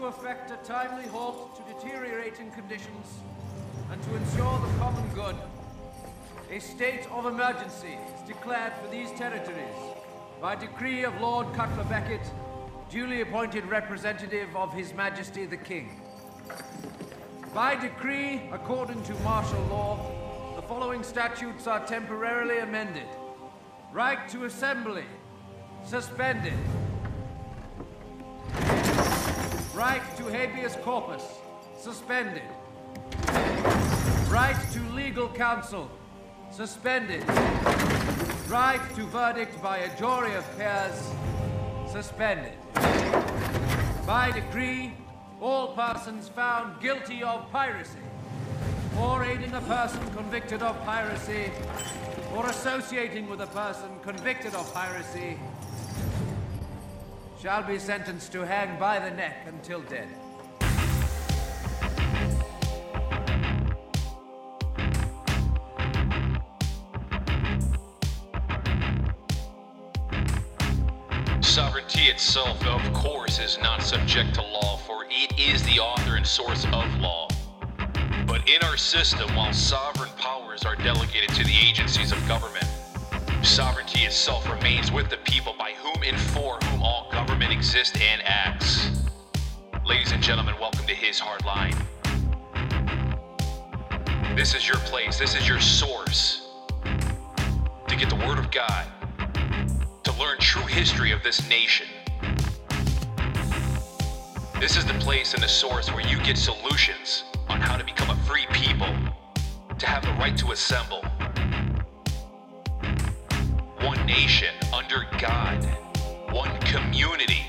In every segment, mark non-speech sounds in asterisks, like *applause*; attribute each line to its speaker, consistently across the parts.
Speaker 1: to effect a timely halt to deteriorating conditions and to ensure the common good, a state of emergency is declared for these territories by decree of Lord Cutler Beckett, duly appointed representative of His Majesty the King. By decree, according to martial law, the following statutes are temporarily amended. Right to assembly, suspended. Right to habeas corpus, suspended. Right to legal counsel, suspended. Right to verdict by a jury of peers, suspended. By decree, all persons found guilty of piracy, or aiding a person convicted of piracy, or associating with a person convicted of piracy, shall be sentenced to hang by the neck until dead.
Speaker 2: Sovereignty itself, of course, is not subject to law, for it is the author and source of law. But in our system, while sovereign powers are delegated to the agencies of government, sovereignty itself remains with the people by whom and for whom all government exists and acts. Ladies and gentlemen, welcome to His Hard Line. This is your place, this is your source to get the Word of God, to learn true history of this nation. This is the place and the source where you get solutions on how to become a free people, to have the right to assemble. One nation under God, one community.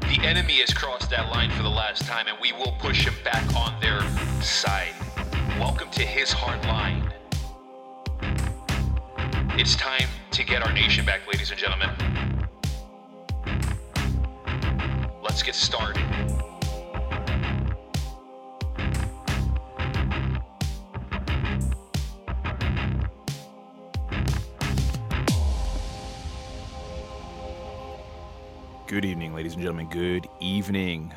Speaker 2: The enemy has crossed that line for the last time, and we will push him back on their side. Welcome to his hard line. It's time to get our nation back, ladies and gentlemen. Let's get started.
Speaker 3: Good evening, ladies and gentlemen. Good evening.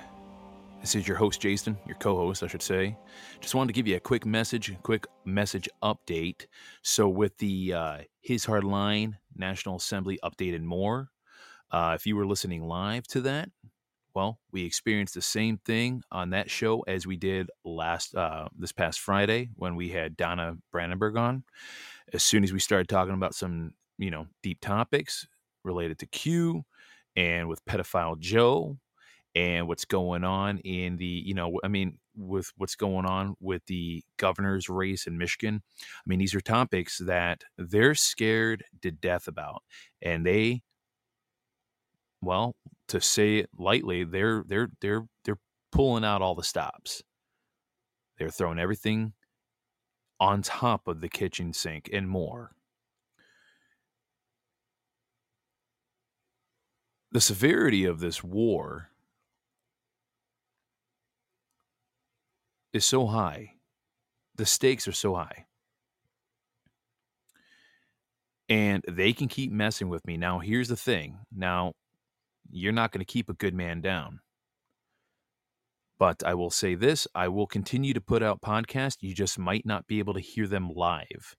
Speaker 3: This is your host, Jason, your co host, I should say. Just wanted to give you a quick message, quick message update. So, with the uh, His Hard Line National Assembly update and more, uh, if you were listening live to that, well, we experienced the same thing on that show as we did last uh, this past Friday when we had Donna Brandenburg on. As soon as we started talking about some, you know, deep topics related to Q and with pedophile Joe and what's going on in the, you know, I mean, with what's going on with the governor's race in Michigan. I mean, these are topics that they're scared to death about, and they, well, to say it lightly, they're they're they're they're pulling out all the stops. They're throwing everything on top of the kitchen sink and more. The severity of this war is so high. The stakes are so high. And they can keep messing with me. Now, here's the thing. Now, you're not going to keep a good man down. But I will say this I will continue to put out podcasts. You just might not be able to hear them live.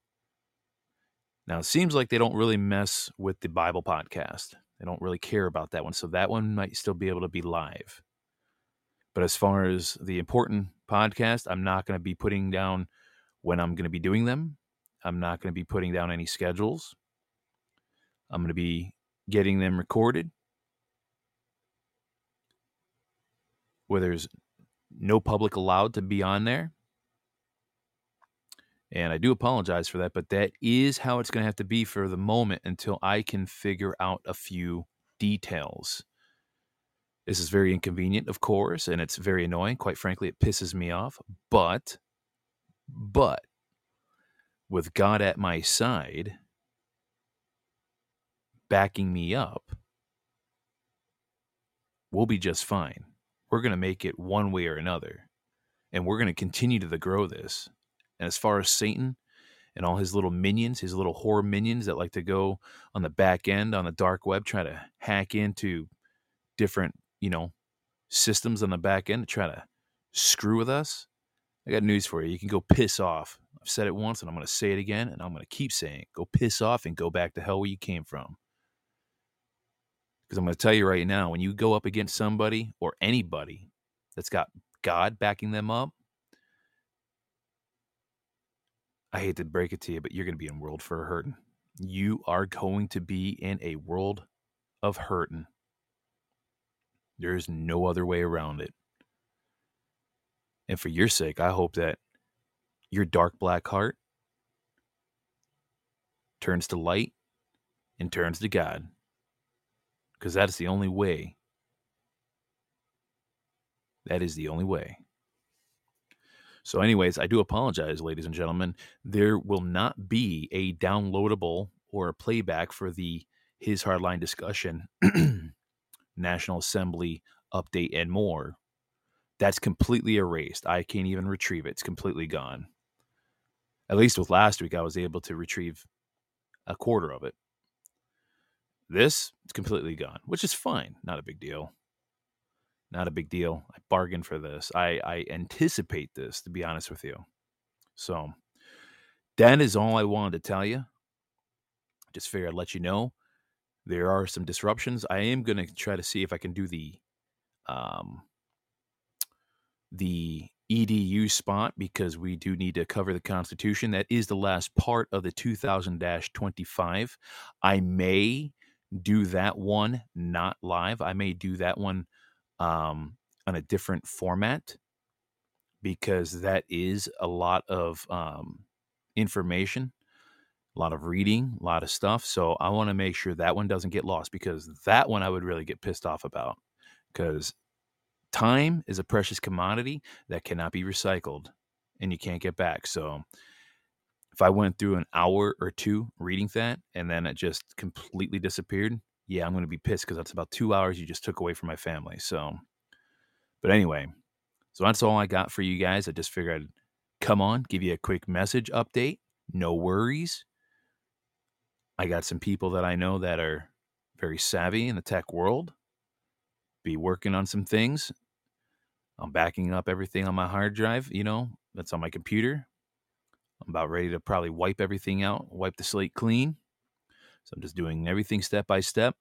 Speaker 3: Now, it seems like they don't really mess with the Bible podcast. They don't really care about that one. So that one might still be able to be live. But as far as the important podcast, I'm not going to be putting down when I'm going to be doing them. I'm not going to be putting down any schedules. I'm going to be getting them recorded where there's no public allowed to be on there. And I do apologize for that, but that is how it's going to have to be for the moment until I can figure out a few details. This is very inconvenient, of course, and it's very annoying. Quite frankly, it pisses me off. But, but, with God at my side, backing me up, we'll be just fine. We're going to make it one way or another. And we're going to continue to grow this. And as far as Satan and all his little minions, his little horror minions that like to go on the back end on the dark web, try to hack into different, you know, systems on the back end to try to screw with us, I got news for you. You can go piss off. I've said it once and I'm going to say it again and I'm going to keep saying it. Go piss off and go back to hell where you came from. Because I'm going to tell you right now, when you go up against somebody or anybody that's got God backing them up, I hate to break it to you, but you're going to be in world for hurting. You are going to be in a world of hurting. There's no other way around it. And for your sake, I hope that your dark black heart turns to light and turns to God. Because that is the only way. That is the only way. So, anyways, I do apologize, ladies and gentlemen. There will not be a downloadable or a playback for the His Hardline discussion, *clears throat* National Assembly update, and more. That's completely erased. I can't even retrieve it. It's completely gone. At least with last week, I was able to retrieve a quarter of it. This, it's completely gone, which is fine. Not a big deal. Not a big deal. I bargained for this. I, I anticipate this, to be honest with you. So that is all I wanted to tell you. Just figured I'd let you know there are some disruptions. I am going to try to see if I can do the um, the edu spot because we do need to cover the Constitution. That is the last part of the 2000 25. I may do that one not live. I may do that one um, on a different format because that is a lot of um, information, a lot of reading, a lot of stuff. So I want to make sure that one doesn't get lost because that one I would really get pissed off about because time is a precious commodity that cannot be recycled and you can't get back. So if I went through an hour or two reading that and then it just completely disappeared, yeah, I'm going to be pissed because that's about two hours you just took away from my family. So, but anyway, so that's all I got for you guys. I just figured I'd come on, give you a quick message update. No worries. I got some people that I know that are very savvy in the tech world, be working on some things. I'm backing up everything on my hard drive, you know, that's on my computer. I'm about ready to probably wipe everything out, wipe the slate clean. So I'm just doing everything step by step.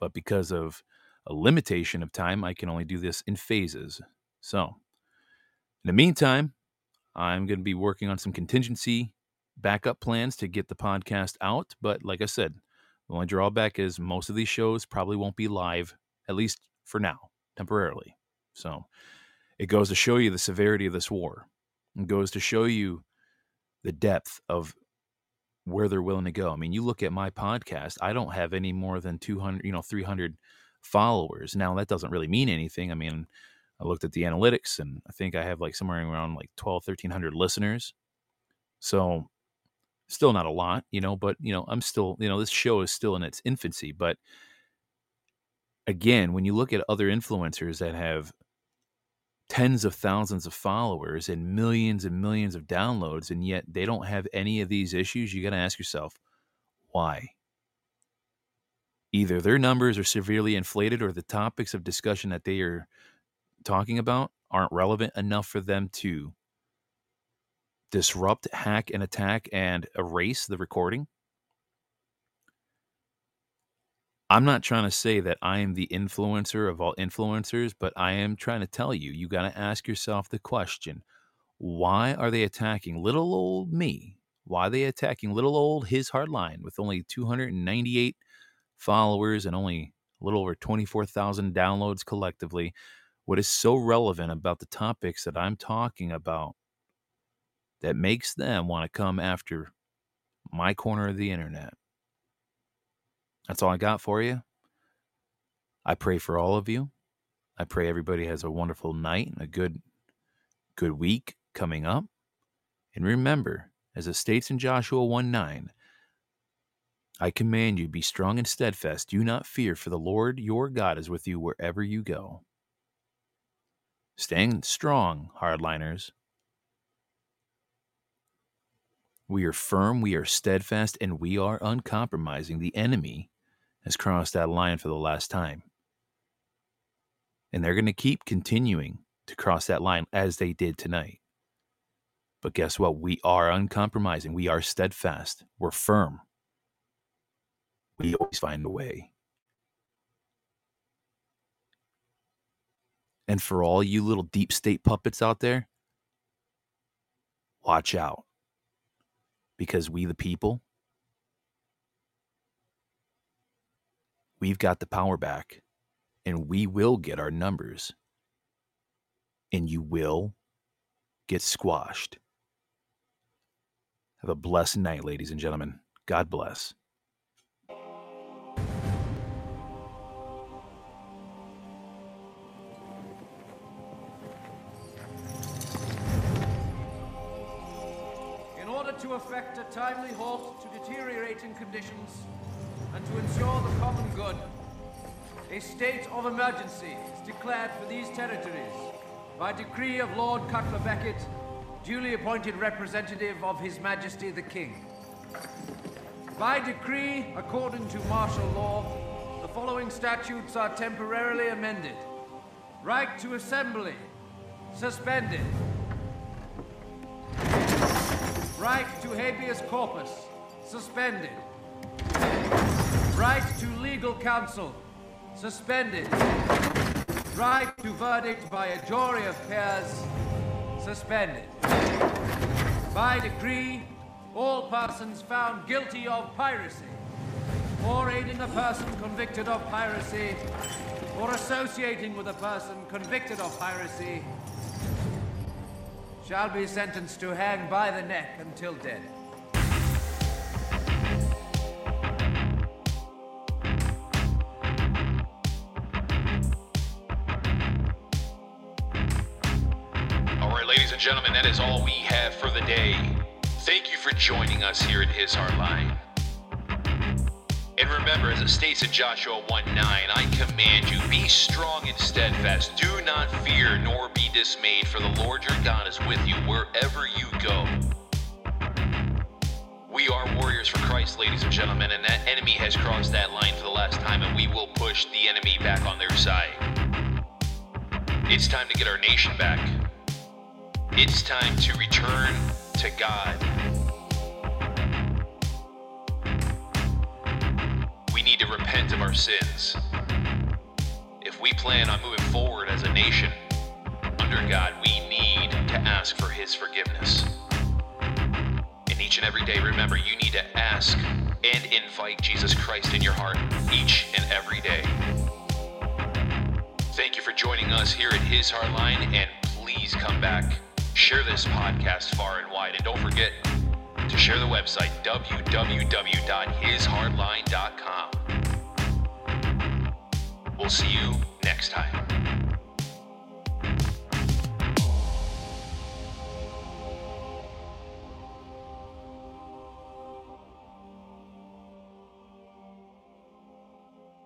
Speaker 3: But because of a limitation of time, I can only do this in phases. So in the meantime, I'm going to be working on some contingency backup plans to get the podcast out. But like I said, the only drawback is most of these shows probably won't be live, at least for now, temporarily. So it goes to show you the severity of this war. It goes to show you the depth of where they're willing to go. I mean, you look at my podcast, I don't have any more than 200, you know, 300 followers. Now, that doesn't really mean anything. I mean, I looked at the analytics and I think I have like somewhere around like 12, 1300 listeners. So, still not a lot, you know, but, you know, I'm still, you know, this show is still in its infancy. But again, when you look at other influencers that have tens of thousands of followers and millions and millions of downloads, and yet they don't have any of these issues, you got to ask yourself, why? Either their numbers are severely inflated or the topics of discussion that they are talking about aren't relevant enough for them to disrupt, hack, and attack and erase the recording. I'm not trying to say that I am the influencer of all influencers, but I am trying to tell you, you got to ask yourself the question why are they attacking little old me? Why are they attacking little old his hardline with only 298 followers and only a little over 24,000 downloads collectively? What is so relevant about the topics that I'm talking about that makes them want to come after my corner of the internet? That's all I got for you. I pray for all of you. I pray everybody has a wonderful night and a good good week coming up. And remember, as it states in Joshua 1 9, I command you, be strong and steadfast. Do not fear, for the Lord your God is with you wherever you go. Staying strong, hardliners. We are firm, we are steadfast, and we are uncompromising. The enemy has crossed that line for the last time.
Speaker 4: And they're going to keep continuing to cross that line as they did tonight. But guess what? We are uncompromising. We are steadfast. We're firm. We always find a way. And for all you little deep state puppets out there, watch out. Because we, the people, we've got the power back and we will get our numbers. And you will get squashed. Have a blessed night, ladies and gentlemen. God bless.
Speaker 1: In order to effect a timely halt to deteriorating conditions and to ensure the common good, a state of emergency is declared for these territories by decree of Lord Cutler Beckett, duly appointed representative of His Majesty the King. By decree, according to martial law, the following statutes are temporarily amended. Right to assembly, suspended. Right to habeas corpus, suspended. Right to legal counsel, suspended. Right to verdict by a jury of peers, suspended. By decree, all persons found guilty of piracy, or aiding a person convicted of piracy, or associating with a person convicted of piracy, shall be sentenced to hang by the neck until dead.
Speaker 3: Gentlemen, that is all we have for the day. Thank you for joining us here at His Line. And remember, as it states in Joshua 1 9, I command you, be strong and steadfast. Do not fear nor be dismayed, for the Lord your God is with you wherever you go. We are warriors for Christ, ladies and gentlemen, and that enemy has crossed that line for the last time, and we will push the enemy back on their side. It's time to get our nation back. It's time to return to God. We need to repent of our sins. If we plan on moving forward as a nation under God, we need to ask for His forgiveness. And each and every day, remember, you need to ask and invite Jesus Christ in your heart each and every day. Thank you for joining us here at His Hard Line, and please come back. Share this podcast far and wide, and don't forget to share the website www.hishardline.com. We'll see you next time.